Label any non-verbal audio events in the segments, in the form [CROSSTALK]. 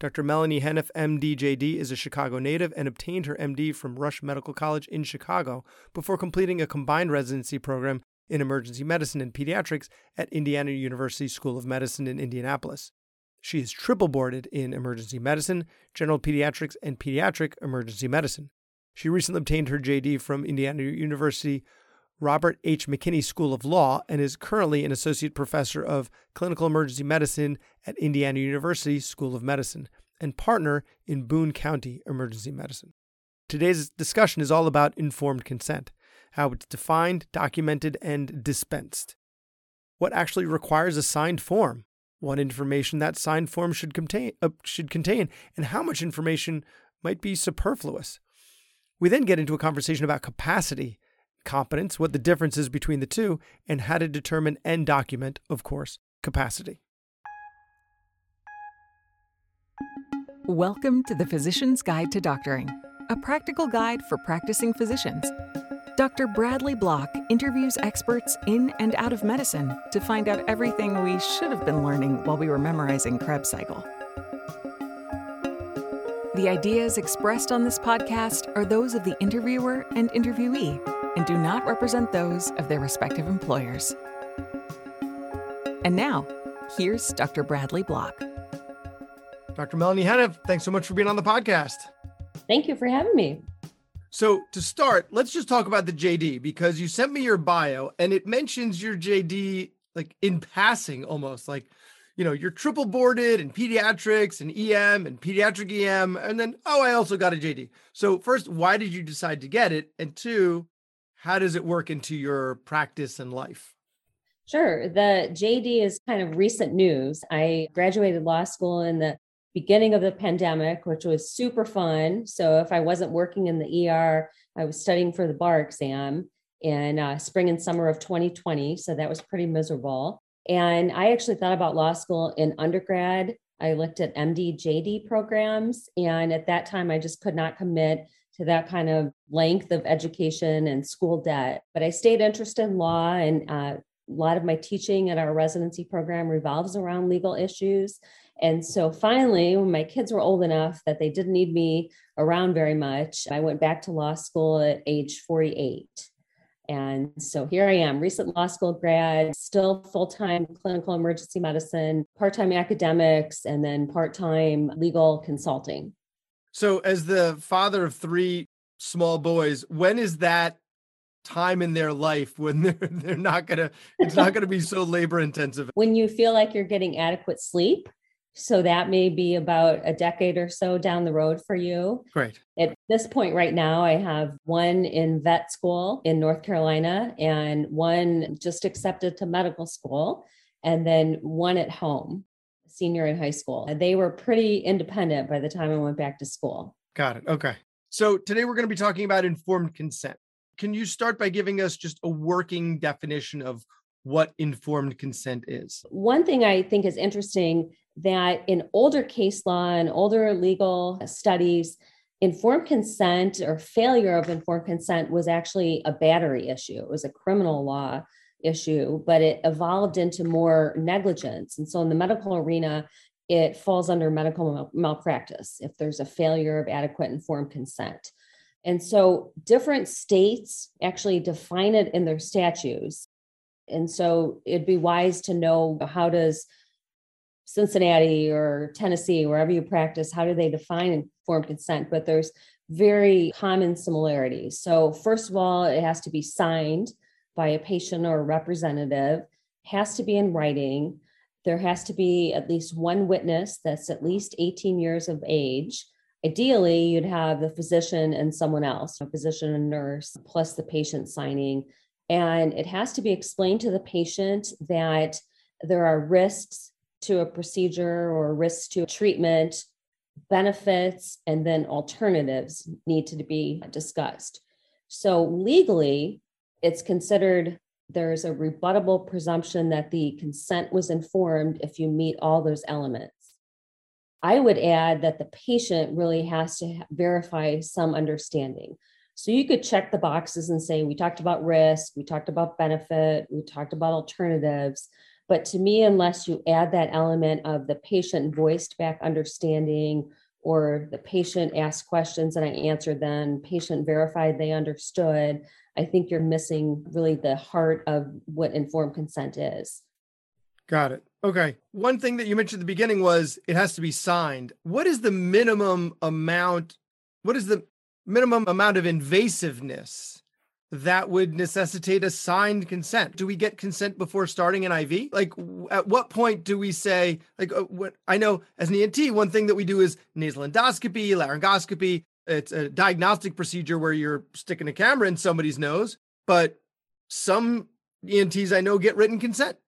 Dr. Melanie Heniff, MD JD, is a Chicago native and obtained her MD from Rush Medical College in Chicago before completing a combined residency program in emergency medicine and pediatrics at Indiana University School of Medicine in Indianapolis. She is triple boarded in emergency medicine, general pediatrics, and pediatric emergency medicine. She recently obtained her JD from Indiana University Robert H. McKinney School of Law and is currently an associate professor of clinical emergency medicine at Indiana University School of Medicine and partner in Boone County Emergency Medicine. Today's discussion is all about informed consent, how it's defined, documented, and dispensed. What actually requires a signed form, what information that signed form should contain, uh, should contain, and how much information might be superfluous. We then get into a conversation about capacity competence, what the difference is between the two, and how to determine and document, of course, capacity. Welcome to the Physician's Guide to Doctoring, a practical guide for practicing physicians. Dr. Bradley Block interviews experts in and out of medicine to find out everything we should have been learning while we were memorizing Krebs cycle. The ideas expressed on this podcast are those of the interviewer and interviewee and do not represent those of their respective employers. And now, here's Dr. Bradley Block. Dr. Melanie Heniff, thanks so much for being on the podcast. Thank you for having me. So, to start, let's just talk about the JD because you sent me your bio and it mentions your JD like in passing almost like you know, you're triple boarded in pediatrics and EM and pediatric EM. And then, oh, I also got a JD. So, first, why did you decide to get it? And two, how does it work into your practice and life? Sure. The JD is kind of recent news. I graduated law school in the beginning of the pandemic, which was super fun. So if I wasn't working in the ER, I was studying for the bar exam in uh, spring and summer of 2020. So that was pretty miserable. And I actually thought about law school in undergrad. I looked at MD, JD programs. And at that time, I just could not commit to that kind of length of education and school debt. But I stayed interested in law, and uh, a lot of my teaching at our residency program revolves around legal issues. And so finally, when my kids were old enough that they didn't need me around very much, I went back to law school at age 48. And so here I am, recent law school grad, still full time clinical emergency medicine, part time academics, and then part time legal consulting. So, as the father of three small boys, when is that time in their life when [LAUGHS] they're they're not gonna it's not gonna be so labor intensive? When you feel like you're getting adequate sleep. So that may be about a decade or so down the road for you. Great. At this point right now, I have one in vet school in North Carolina and one just accepted to medical school, and then one at home senior in high school. They were pretty independent by the time I went back to school. Got it. Okay. So today we're going to be talking about informed consent. Can you start by giving us just a working definition of what informed consent is? One thing I think is interesting that in older case law and older legal studies, informed consent or failure of informed consent was actually a battery issue. It was a criminal law issue, but it evolved into more negligence. And so in the medical arena, it falls under medical mal- malpractice if there's a failure of adequate informed consent. And so different states actually define it in their statutes. And so it'd be wise to know how does Cincinnati or Tennessee, wherever you practice, how do they define informed consent? But there's very common similarities. So, first of all, it has to be signed by a patient or a representative has to be in writing. There has to be at least one witness that's at least 18 years of age. Ideally, you'd have the physician and someone else, a physician and nurse, plus the patient signing. And it has to be explained to the patient that there are risks to a procedure or risks to a treatment, benefits, and then alternatives need to be discussed. So, legally, it's considered there's a rebuttable presumption that the consent was informed if you meet all those elements. I would add that the patient really has to verify some understanding. So you could check the boxes and say, we talked about risk, we talked about benefit, we talked about alternatives, But to me, unless you add that element of the patient voiced back understanding or the patient asked questions and I answered them, patient verified they understood, I think you're missing really the heart of what informed consent is. Got it. Okay. One thing that you mentioned at the beginning was it has to be signed. What is the minimum amount? What is the minimum amount of invasiveness that would necessitate a signed consent? Do we get consent before starting an IV? Like, at what point do we say, like, uh, what I know as an ENT, one thing that we do is nasal endoscopy, laryngoscopy. It's a diagnostic procedure where you're sticking a camera in somebody's nose, but some ENTs I know get written consent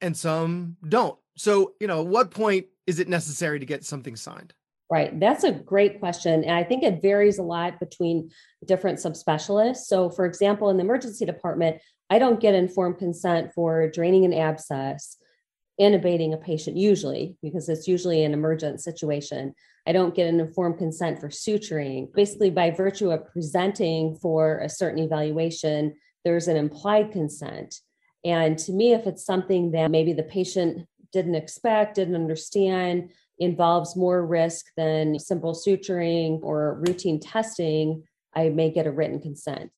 and some don't. So, you know, at what point is it necessary to get something signed? Right. That's a great question. And I think it varies a lot between different subspecialists. So, for example, in the emergency department, I don't get informed consent for draining an abscess, intubating a patient, usually, because it's usually an emergent situation. I don't get an informed consent for suturing. Basically, by virtue of presenting for a certain evaluation, there's an implied consent. And to me, if it's something that maybe the patient didn't expect, didn't understand, involves more risk than simple suturing or routine testing, I may get a written consent.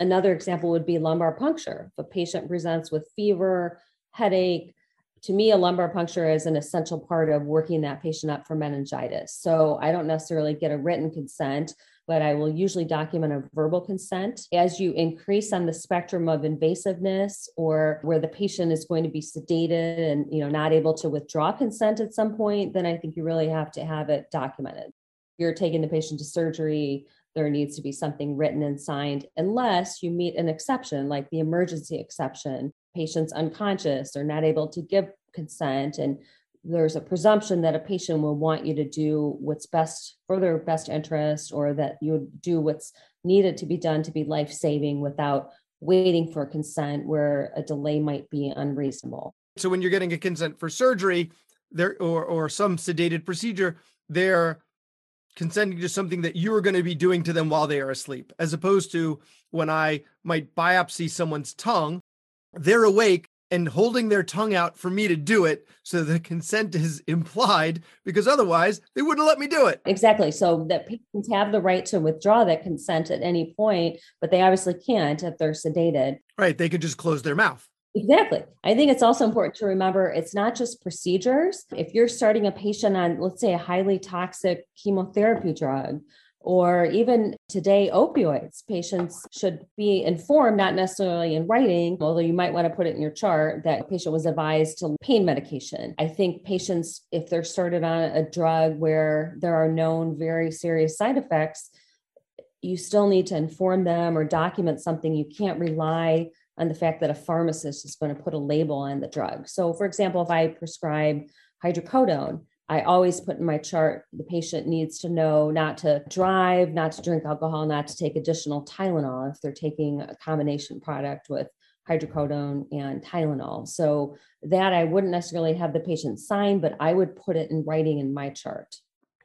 Another example would be lumbar puncture. If a patient presents with fever, headache, to me, a lumbar puncture is an essential part of working that patient up for meningitis. So I don't necessarily get a written consent, but I will usually document a verbal consent. As you increase on the spectrum of invasiveness or where the patient is going to be sedated and you know not able to withdraw consent at some point, then I think you really have to have it documented. You're taking the patient to surgery, there needs to be something written and signed unless you meet an exception like the emergency exception patients unconscious or not able to give consent and there's a presumption that a patient will want you to do what's best for their best interest or that you do what's needed to be done to be life saving without waiting for consent where a delay might be unreasonable. So when you're getting a consent for surgery there or or some sedated procedure, they're consenting to something that you are going to be doing to them while they are asleep, as opposed to when I might biopsy someone's tongue, they're awake and holding their tongue out for me to do it so the consent is implied because otherwise they wouldn't let me do it. Exactly. So that patients have the right to withdraw that consent at any point, but they obviously can't if they're sedated. Right. They could just close their mouth. Exactly. I think it's also important to remember it's not just procedures. If you're starting a patient on, let's say, a highly toxic chemotherapy drug, or even today, opioids, patients should be informed, not necessarily in writing, although you might want to put it in your chart that a patient was advised to pain medication. I think patients, if they're started on a drug where there are known very serious side effects, you still need to inform them or document something. You can't rely on the fact that a pharmacist is going to put a label on the drug. So, for example, if I prescribe hydrocodone, I always put in my chart the patient needs to know not to drive, not to drink alcohol, not to take additional Tylenol if they're taking a combination product with hydrocodone and Tylenol. So that I wouldn't necessarily have the patient sign, but I would put it in writing in my chart.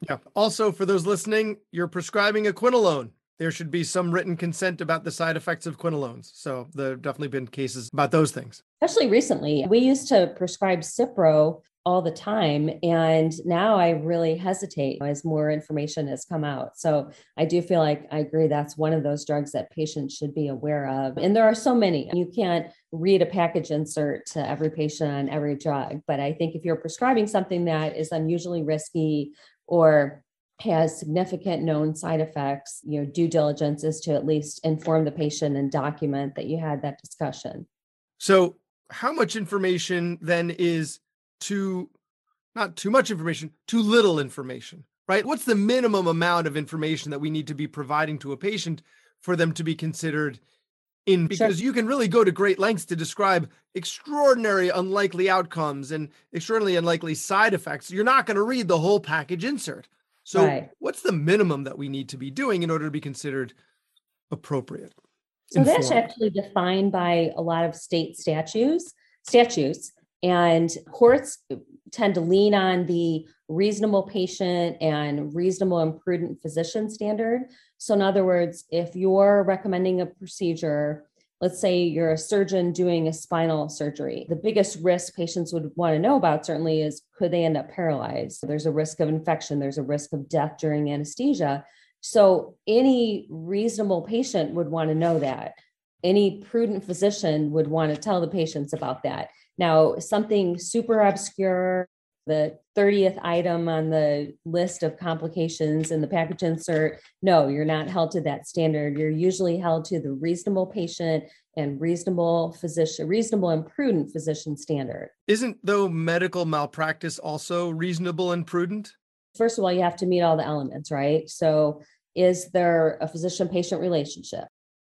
Yeah. Also, for those listening, you're prescribing a quinolone there should be some written consent about the side effects of quinolones. So there have definitely been cases about those things. Especially recently, we used to prescribe Cipro all the time. And now I really hesitate as more information has come out. So I do feel like I agree that's one of those drugs that patients should be aware of. And there are so many. You can't read a package insert to every patient on every drug. But I think if you're prescribing something that is unusually risky or has significant known side effects, your due diligence is to at least inform the patient and document that you had that discussion. So, how much information then is too, not too much information, too little information, right? What's the minimum amount of information that we need to be providing to a patient for them to be considered in? Because sure. you can really go to great lengths to describe extraordinary unlikely outcomes and extraordinarily unlikely side effects. You're not going to read the whole package insert so, right. what's the minimum that we need to be doing in order to be considered appropriate? So informed? that's actually defined by a lot of state statutes, statutes, and courts tend to lean on the reasonable patient and reasonable and prudent physician standard. So, in other words, if you're recommending a procedure let's say you're a surgeon doing a spinal surgery. The biggest risk patients would want to know about certainly is could they end up paralyzed? There's a risk of infection, there's a risk of death during anesthesia. So, any reasonable patient would want to know that. Any prudent physician would want to tell the patients about that. Now, something super obscure, the 30th item on the list of complications in the package insert, no, you're not held to that standard. You're usually held to the reasonable patient and reasonable physician, reasonable and prudent physician standard. Isn't though medical malpractice also reasonable and prudent? First of all, you have to meet all the elements, right? So, is there a physician patient relationship?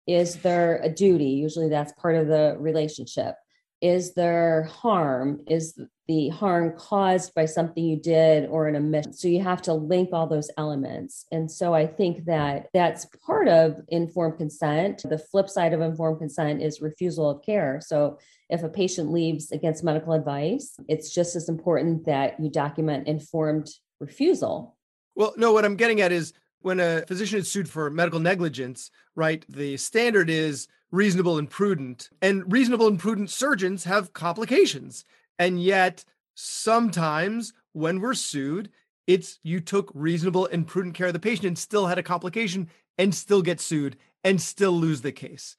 Is there a duty? Usually that's part of the relationship is there harm? Is the harm caused by something you did or an omission? So you have to link all those elements. And so i think that that's part of informed consent. The flip side of informed consent is refusal of care. So if a patient leaves against medical advice it's just as important that you document informed refusal. Well no what i'm getting at is when a physician is sued for medical negligence right the standard is reasonable and prudent. And reasonable and prudent surgeons have complications. And yet, sometimes when we're sued, it's you took reasonable and prudent care of the patient and still had a complication and still get sued and still lose the case.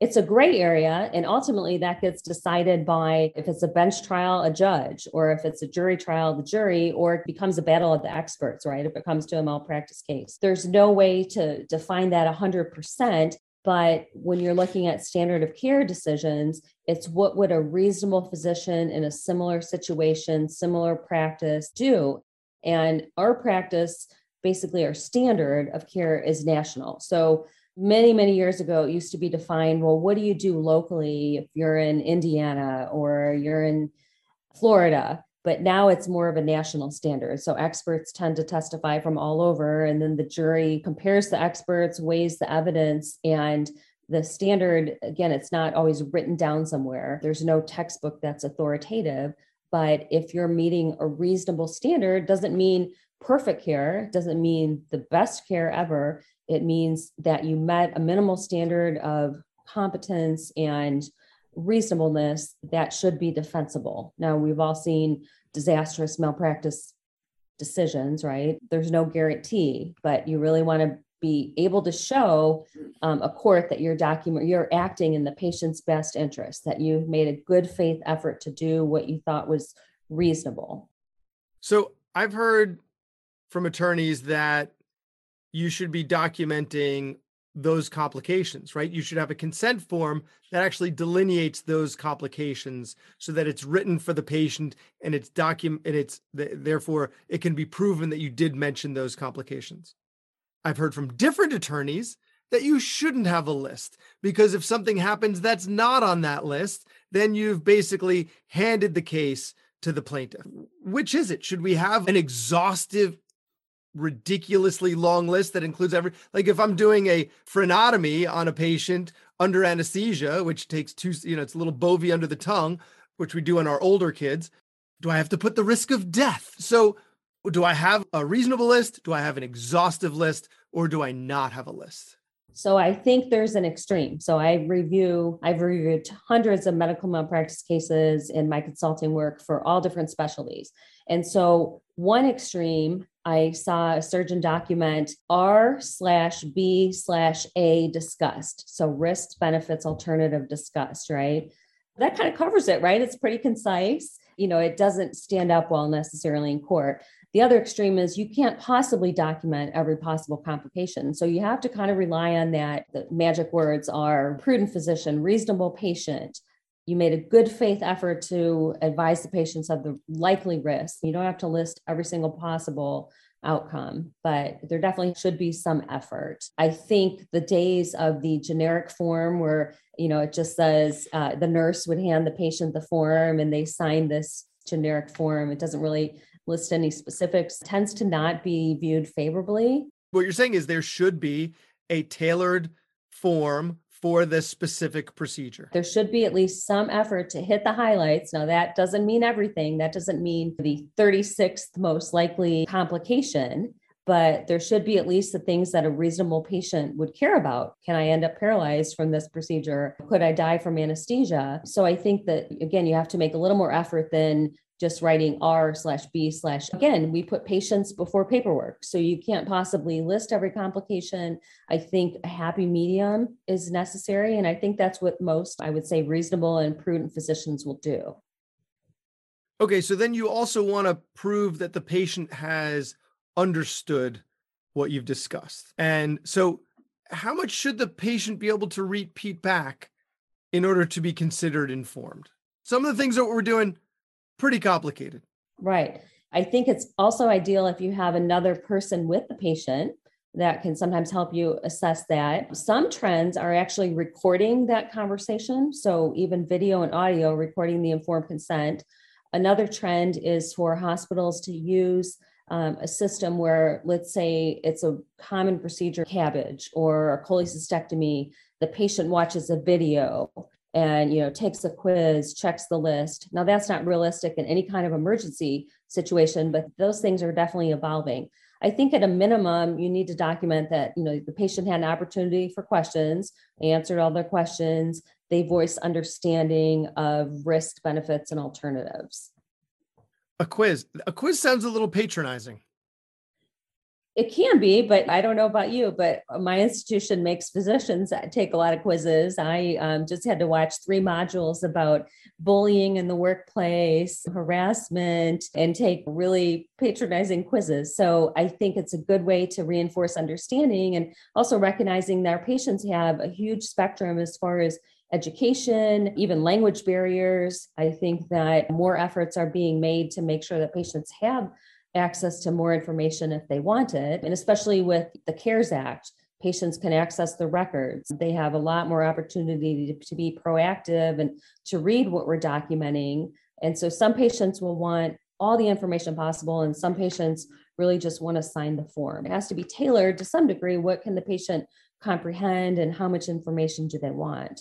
It's a gray area. And ultimately, that gets decided by if it's a bench trial, a judge, or if it's a jury trial, the jury, or it becomes a battle of the experts, right? If it comes to a malpractice case, there's no way to define that 100%. But when you're looking at standard of care decisions, it's what would a reasonable physician in a similar situation, similar practice do? And our practice, basically, our standard of care is national. So many, many years ago, it used to be defined well, what do you do locally if you're in Indiana or you're in Florida? But now it's more of a national standard. So experts tend to testify from all over, and then the jury compares the experts, weighs the evidence, and the standard again, it's not always written down somewhere. There's no textbook that's authoritative, but if you're meeting a reasonable standard, doesn't mean perfect care, doesn't mean the best care ever. It means that you met a minimal standard of competence and reasonableness that should be defensible. Now, we've all seen disastrous malpractice decisions, right? There's no guarantee, but you really want to be able to show um, a court that you're document you're acting in the patient's best interest, that you made a good faith effort to do what you thought was reasonable. So I've heard from attorneys that you should be documenting those complications, right? You should have a consent form that actually delineates those complications so that it's written for the patient and it's document and it's therefore it can be proven that you did mention those complications. I've heard from different attorneys that you shouldn't have a list because if something happens that's not on that list, then you've basically handed the case to the plaintiff. Which is it? Should we have an exhaustive ridiculously long list that includes every like if I'm doing a frenotomy on a patient under anesthesia, which takes two, you know, it's a little bovie under the tongue, which we do in our older kids. Do I have to put the risk of death? So do I have a reasonable list? Do I have an exhaustive list or do I not have a list? So I think there's an extreme. So I review, I've reviewed hundreds of medical malpractice cases in my consulting work for all different specialties. And so one extreme, I saw a surgeon document R slash B slash A discussed. So risks, benefits, alternative discussed, right? That kind of covers it, right? It's pretty concise. You know, it doesn't stand up well necessarily in court. The other extreme is you can't possibly document every possible complication. So you have to kind of rely on that. The magic words are prudent physician, reasonable patient. You made a good faith effort to advise the patients of the likely risk. You don't have to list every single possible outcome, but there definitely should be some effort. I think the days of the generic form where, you know, it just says uh, the nurse would hand the patient the form and they sign this generic form, it doesn't really list any specifics, tends to not be viewed favorably. What you're saying is there should be a tailored form for this specific procedure. There should be at least some effort to hit the highlights. Now, that doesn't mean everything. That doesn't mean the 36th most likely complication, but there should be at least the things that a reasonable patient would care about. Can I end up paralyzed from this procedure? Could I die from anesthesia? So I think that, again, you have to make a little more effort than just writing R slash B slash. Again, we put patients before paperwork. So you can't possibly list every complication. I think a happy medium is necessary. And I think that's what most, I would say, reasonable and prudent physicians will do. Okay. So then you also want to prove that the patient has understood what you've discussed. And so, how much should the patient be able to repeat back in order to be considered informed? Some of the things that we're doing pretty complicated. Right. I think it's also ideal if you have another person with the patient that can sometimes help you assess that. Some trends are actually recording that conversation. So, even video and audio recording the informed consent. Another trend is for hospitals to use um, a system where, let's say, it's a common procedure, CABG or a cholecystectomy, the patient watches a video and you know takes a quiz checks the list. Now that's not realistic in any kind of emergency situation but those things are definitely evolving. I think at a minimum you need to document that you know the patient had an opportunity for questions answered all their questions. They voiced understanding of risk benefits and alternatives. A quiz a quiz sounds a little patronizing it can be, but I don't know about you, but my institution makes physicians take a lot of quizzes. I um, just had to watch three modules about bullying in the workplace, harassment, and take really patronizing quizzes. So I think it's a good way to reinforce understanding and also recognizing that our patients have a huge spectrum as far as education, even language barriers. I think that more efforts are being made to make sure that patients have access to more information if they want it. And especially with the CARES Act, patients can access the records. They have a lot more opportunity to, to, be proactive and to read what we're documenting. And so some patients will want all the information possible, and some patients really just want to sign the form. It has to be tailored to some degree. What can the patient comprehend, and how much information do they want?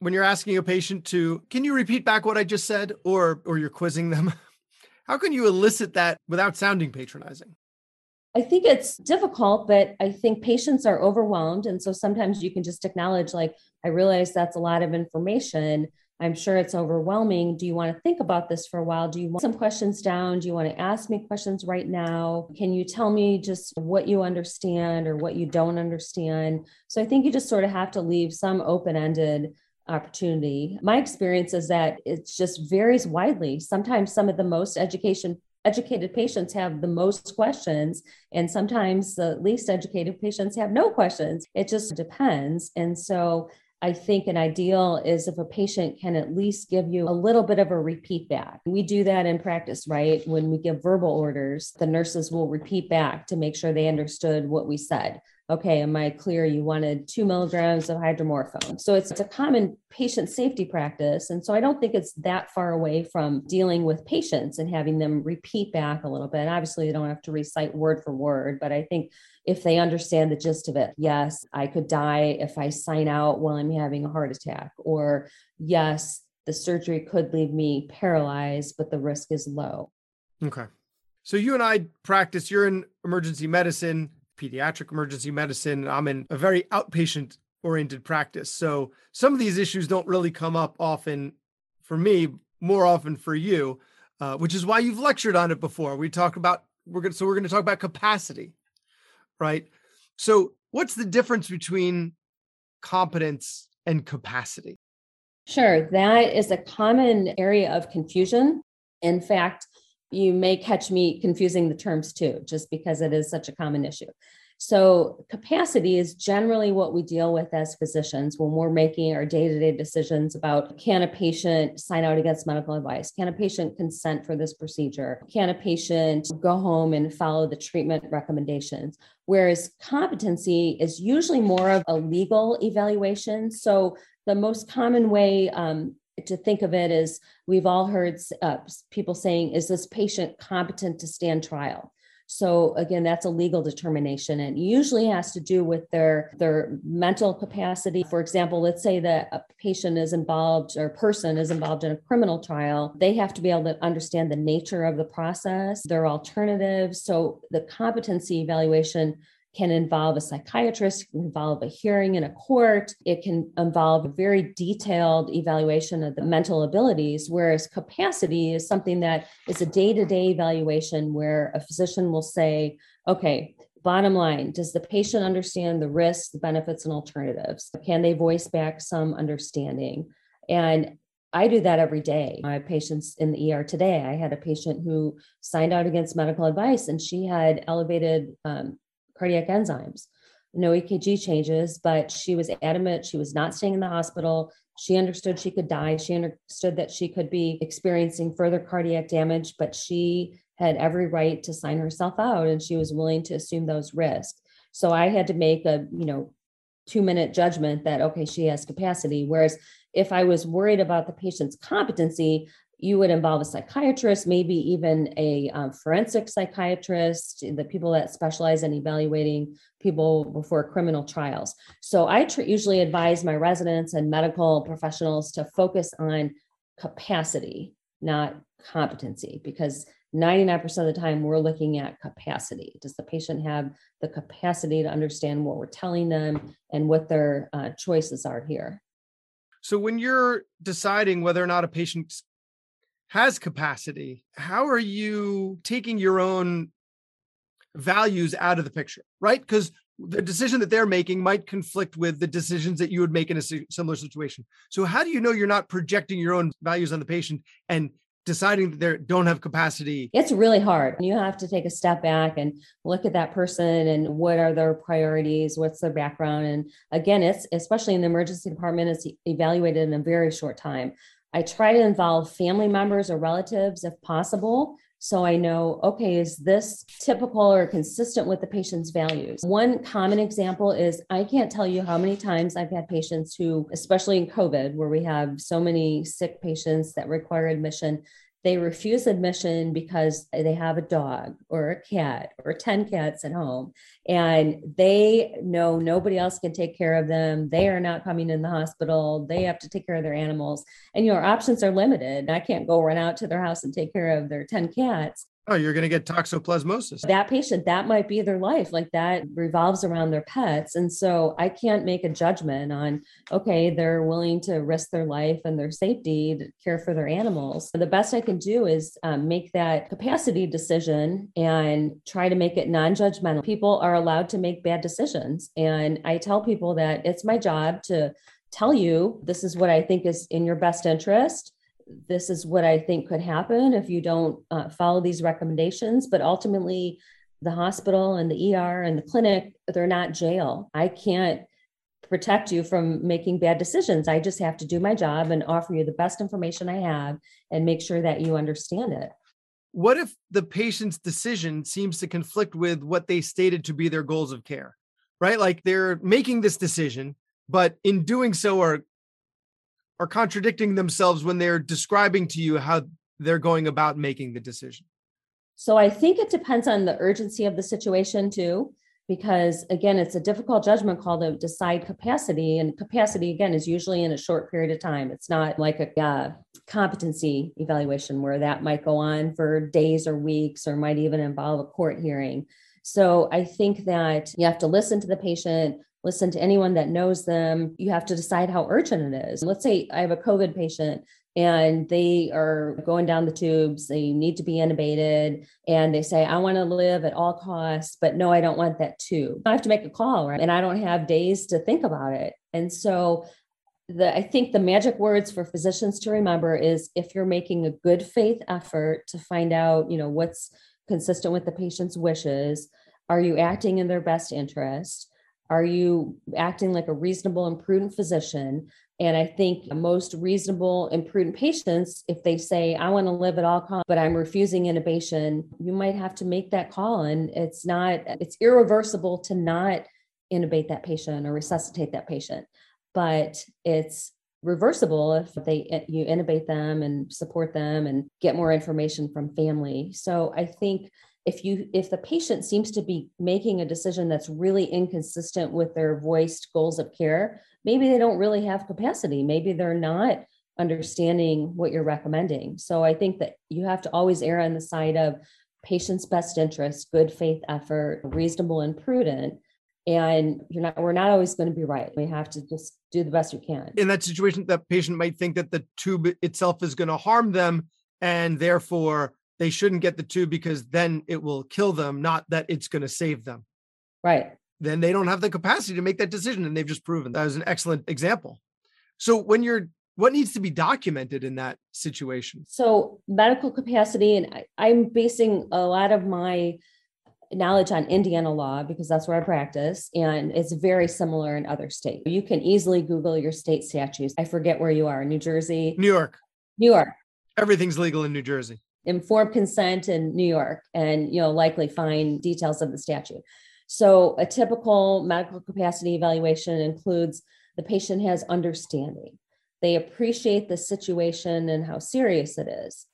When you're asking a patient to, can you repeat back what I just said, or or you're quizzing them? [LAUGHS] How can you elicit that without sounding patronizing? I think it's difficult, but I think patients are overwhelmed. And so sometimes you can just acknowledge, like, I realize that's a lot of information. I'm sure it's overwhelming. Do you want to think about this for a while? Do you want some questions down? Do you want to ask me questions right now? Can you tell me just what you understand or what you don't understand? So I think you just sort of have to leave some open ended opportunity. My experience is that it just varies widely. Sometimes some of the most education educated patients have the most questions and sometimes the least educated patients have no questions. It just depends. And so I think an ideal is if a patient can at least give you a little bit of a repeat back. We do that in practice, right? When we give verbal orders, the nurses will repeat back to make sure they understood what we said okay, am I clear? You wanted two milligrams of hydromorphone. So it's, it's a common patient safety practice. And so I don't think it's that far away from dealing with patients and having them repeat back a little bit. Obviously, they don't have to recite word for word, but I think if they understand the gist of it, yes, I could die if I sign out while I'm having a heart attack, or yes, the surgery could leave me paralyzed, but the risk is low. Okay. So you and I practice, you're in emergency medicine pediatric emergency medicine. I'm in a very outpatient oriented practice. So some of these issues don't really come up often for me, more often for you, uh, which is why you've lectured on it before. We talk about we're going so we're going to talk about capacity, right? So what's the difference between competence and capacity? Sure, that is a common area of confusion. In fact, you may catch me confusing the terms too, just because it is such a common issue. So, capacity is generally what we deal with as physicians when we're making our day to day decisions about can a patient sign out against medical advice? Can a patient consent for this procedure? Can a patient go home and follow the treatment recommendations? Whereas competency is usually more of a legal evaluation. So, the most common way um, to think of it as we've all heard uh, people saying, is this patient competent to stand trial? So again, that's a legal determination and usually has to do with their their mental capacity. For example, let's say that a patient is involved or person is involved in a criminal trial, they have to be able to understand the nature of the process, their alternatives. So the competency evaluation can involve a psychiatrist, can involve a hearing in a court, it can involve a very detailed evaluation of the mental abilities, whereas capacity is something that is a day to day evaluation where a physician will say, okay, bottom line, does the patient understand the risks, the benefits, and alternatives? Can they voice back some understanding? And I do that every day. I have patients in the ER today. I had a patient who signed out against medical advice and she had elevated um, cardiac enzymes. No EKG changes, but she was adamant she was not staying in the hospital. She understood she could die. She understood that she could be experiencing further cardiac damage, but she had every right to sign herself out and she was willing to assume those risks. So I had to make a, you know, two minute judgment that, okay, she has capacity. Whereas if I was worried about the patient's competency, you would involve a psychiatrist, maybe even a um, forensic psychiatrist, the people that specialize in evaluating people before criminal trials. So I tr- usually advise my residents and medical professionals to focus on capacity, not competency, because 99% of the time we're looking at capacity. Does the patient have the capacity to understand what we're telling them and what their uh, choices are here? So when you're deciding whether or not a patient's has capacity, how are you taking your own values out of the picture, right? Because the decision that they're making might conflict with the decisions that you would make in a similar situation. So, how do you know you're not projecting your own values on the patient and deciding that they don't have capacity? It's really hard. You have to take a step back and look at that person and what are their priorities, what's their background. And again, it's especially in the emergency department, it's evaluated in a very short time. I try to involve family members or relatives if possible. So I know, okay, is this typical or consistent with the patient's values? One common example is I can't tell you how many times I've had patients who, especially in COVID, where we have so many sick patients that require admission, they refuse admission because they have a dog or a cat or 10 cats at home and they know nobody else can take care of them. They are not coming in the hospital. They have to take care of their animals. And your options are limited. I can't go run out to their house and take care of their 10 cats Oh, you're going to get toxoplasmosis. That patient, that might be their life. Like that revolves around their pets. And so I can't make a judgment on, okay, they're willing to risk their life and their safety to care for their animals. The best I can do is um, make that capacity decision and try to make it non judgmental. People are allowed to make bad decisions. And I tell people that it's my job to tell you this is what I think is in your best interest this is what I think could happen if you don't uh, follow these recommendations. But ultimately, the hospital and the ER and the clinic, they're not jail. I can't protect you from making bad decisions. I just have to do my job and offer you the best information I have and make sure that you understand it. What if the patient's decision seems to conflict with what they stated to be their goals of care? Right? Like they're making this decision, but in doing so are are contradicting themselves when they're describing to you how they're going about making the decision? So I think it depends on the urgency of the situation too, because again, it's a difficult judgment call to decide capacity, and capacity again is usually in a short period of time. It's not like a uh, competency evaluation where that might go on for days or weeks, or might even involve a court hearing. So I think that you have to listen to the patient, listen to anyone that knows them. You have to decide how urgent it is. Let's say I have a COVID patient and they are going down the tubes, they need to be intubated, and they say, I want to live at all costs, but no, I don't want that tube. I have to make a call, right? And I don't have days to think about it. And so the, I think the magic words for physicians to remember is if you're making a good faith effort to find out, you know, what's consistent with the patient's wishes, are you acting in their best interest? Are you acting like a reasonable and prudent physician? And I think most reasonable and prudent patients, if they say, I want to live at all costs, but I'm refusing intubation, you might have to make that call. And it's not, it's irreversible to not intubate that patient or resuscitate that patient. But it's reversible if they eh, you intubate them and support them and get more information from family. So I think if you if the patient seems to be making a decision that's really inconsistent with their voiced goals of care maybe they don't really have capacity. Maybe they're not understanding what you're recommending. So i think that you have to always err on the side of patient's best interest good faith effort reasonable and prudent and you're not we're not always going to be right. We have to just do the best we can. In that situation that patient might think that the tube itself is going to harm them and therefore they shouldn't get the two because then it will kill them, not that it's going to save them. Right. Then they don't have the capacity to make that decision. And they've just proven that was an excellent example. So when you're what needs to be documented in that situation? So medical capacity, and I, am basing a lot of my knowledge on Indiana law because that's where I practice, and it's very similar in other states. You can easily Google your state statutes. I forget where you are, New Jersey, New York, New York. Everything's legal in New Jersey informed consent in New York and you'll likely find details of the statute. So a typical medical capacity evaluation includes the patient has understanding. They appreciate the situation and how serious it is.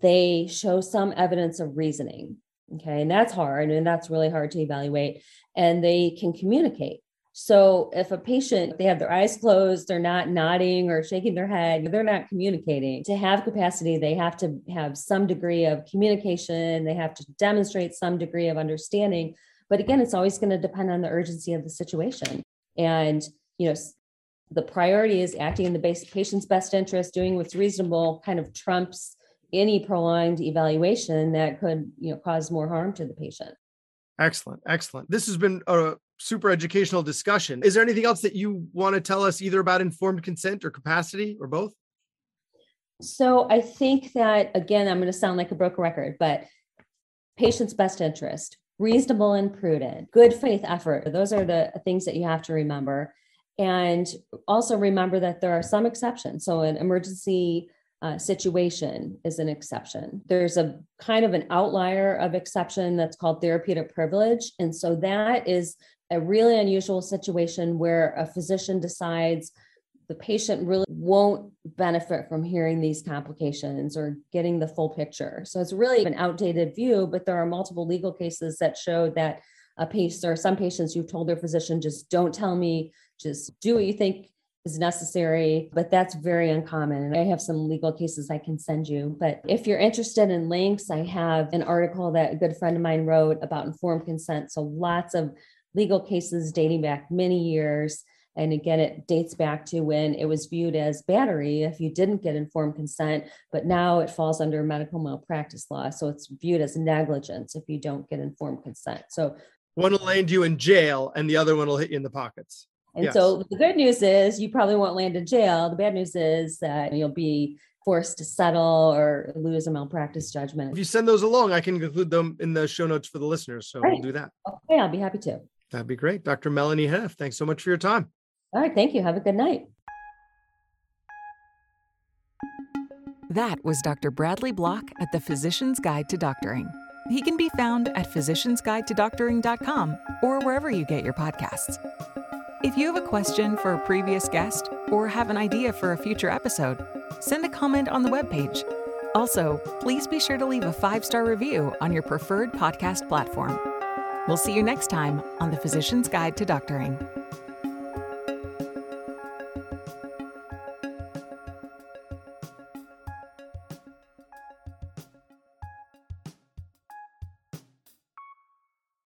They show some evidence of reasoning. Okay. And that's hard. And that's really hard to evaluate. And they can communicate. So if a patient, they have their eyes closed, they're not nodding or shaking their head, they're not communicating. To have capacity, they have to have some degree of communication, they have to demonstrate some degree of understanding. But again, it's always going to depend on the urgency of the situation. And, you know, the priority is acting in the base patient's best interest, doing what's reasonable, kind of trumps any prolonged evaluation that could, you know, cause more harm to the patient. Excellent. Excellent. This has been a super educational discussion. Is there anything else that you want to tell us either about informed consent or capacity or both? So I think that, again, I'm going to sound like a broken record, but patient's best interest, reasonable and prudent, good faith effort. Those are the things that you have to remember. And also remember that there are some exceptions. So, an emergency uh, situation is an exception. There's a kind of an outlier of exception that's called therapeutic privilege. And so that is a really unusual situation where a physician decides the patient really won't benefit from hearing these complications or getting the full picture. So it's really an outdated view, but there are multiple legal cases that show that a patient or some patients you've told their physician, just don't tell me, just do what you think is necessary, but that's very uncommon. And I have some legal cases I can send you. But if you're interested in links, I have an article that a good friend of mine wrote about informed consent. So lots of legal cases dating back many years. And again, it dates back to when it was viewed as battery if you didn't get informed consent, but now it falls under medical malpractice law. So it's viewed as negligence if you don't get informed consent. So one will land you in jail and the other one will hit you in the pockets. And yes. so the good news is you probably won't land in jail. The bad news is that you'll be forced to settle or lose a malpractice judgment. If you send those along, I can include them in the show notes for the listeners. So right. we'll do that. Okay, I'll be happy to. That'd be great. Dr. Melanie Heff, thanks so much for your time. All right, thank you. Have a good night. That was Dr. Bradley Block at the Physician's Guide to Doctoring. He can be found at physiciansguidetodoctoring.com or wherever you get your podcasts. If you have a question for a previous guest or have an idea for a future episode, send a comment on the webpage. Also, please be sure to leave a five star review on your preferred podcast platform. We'll see you next time on The Physician's Guide to Doctoring.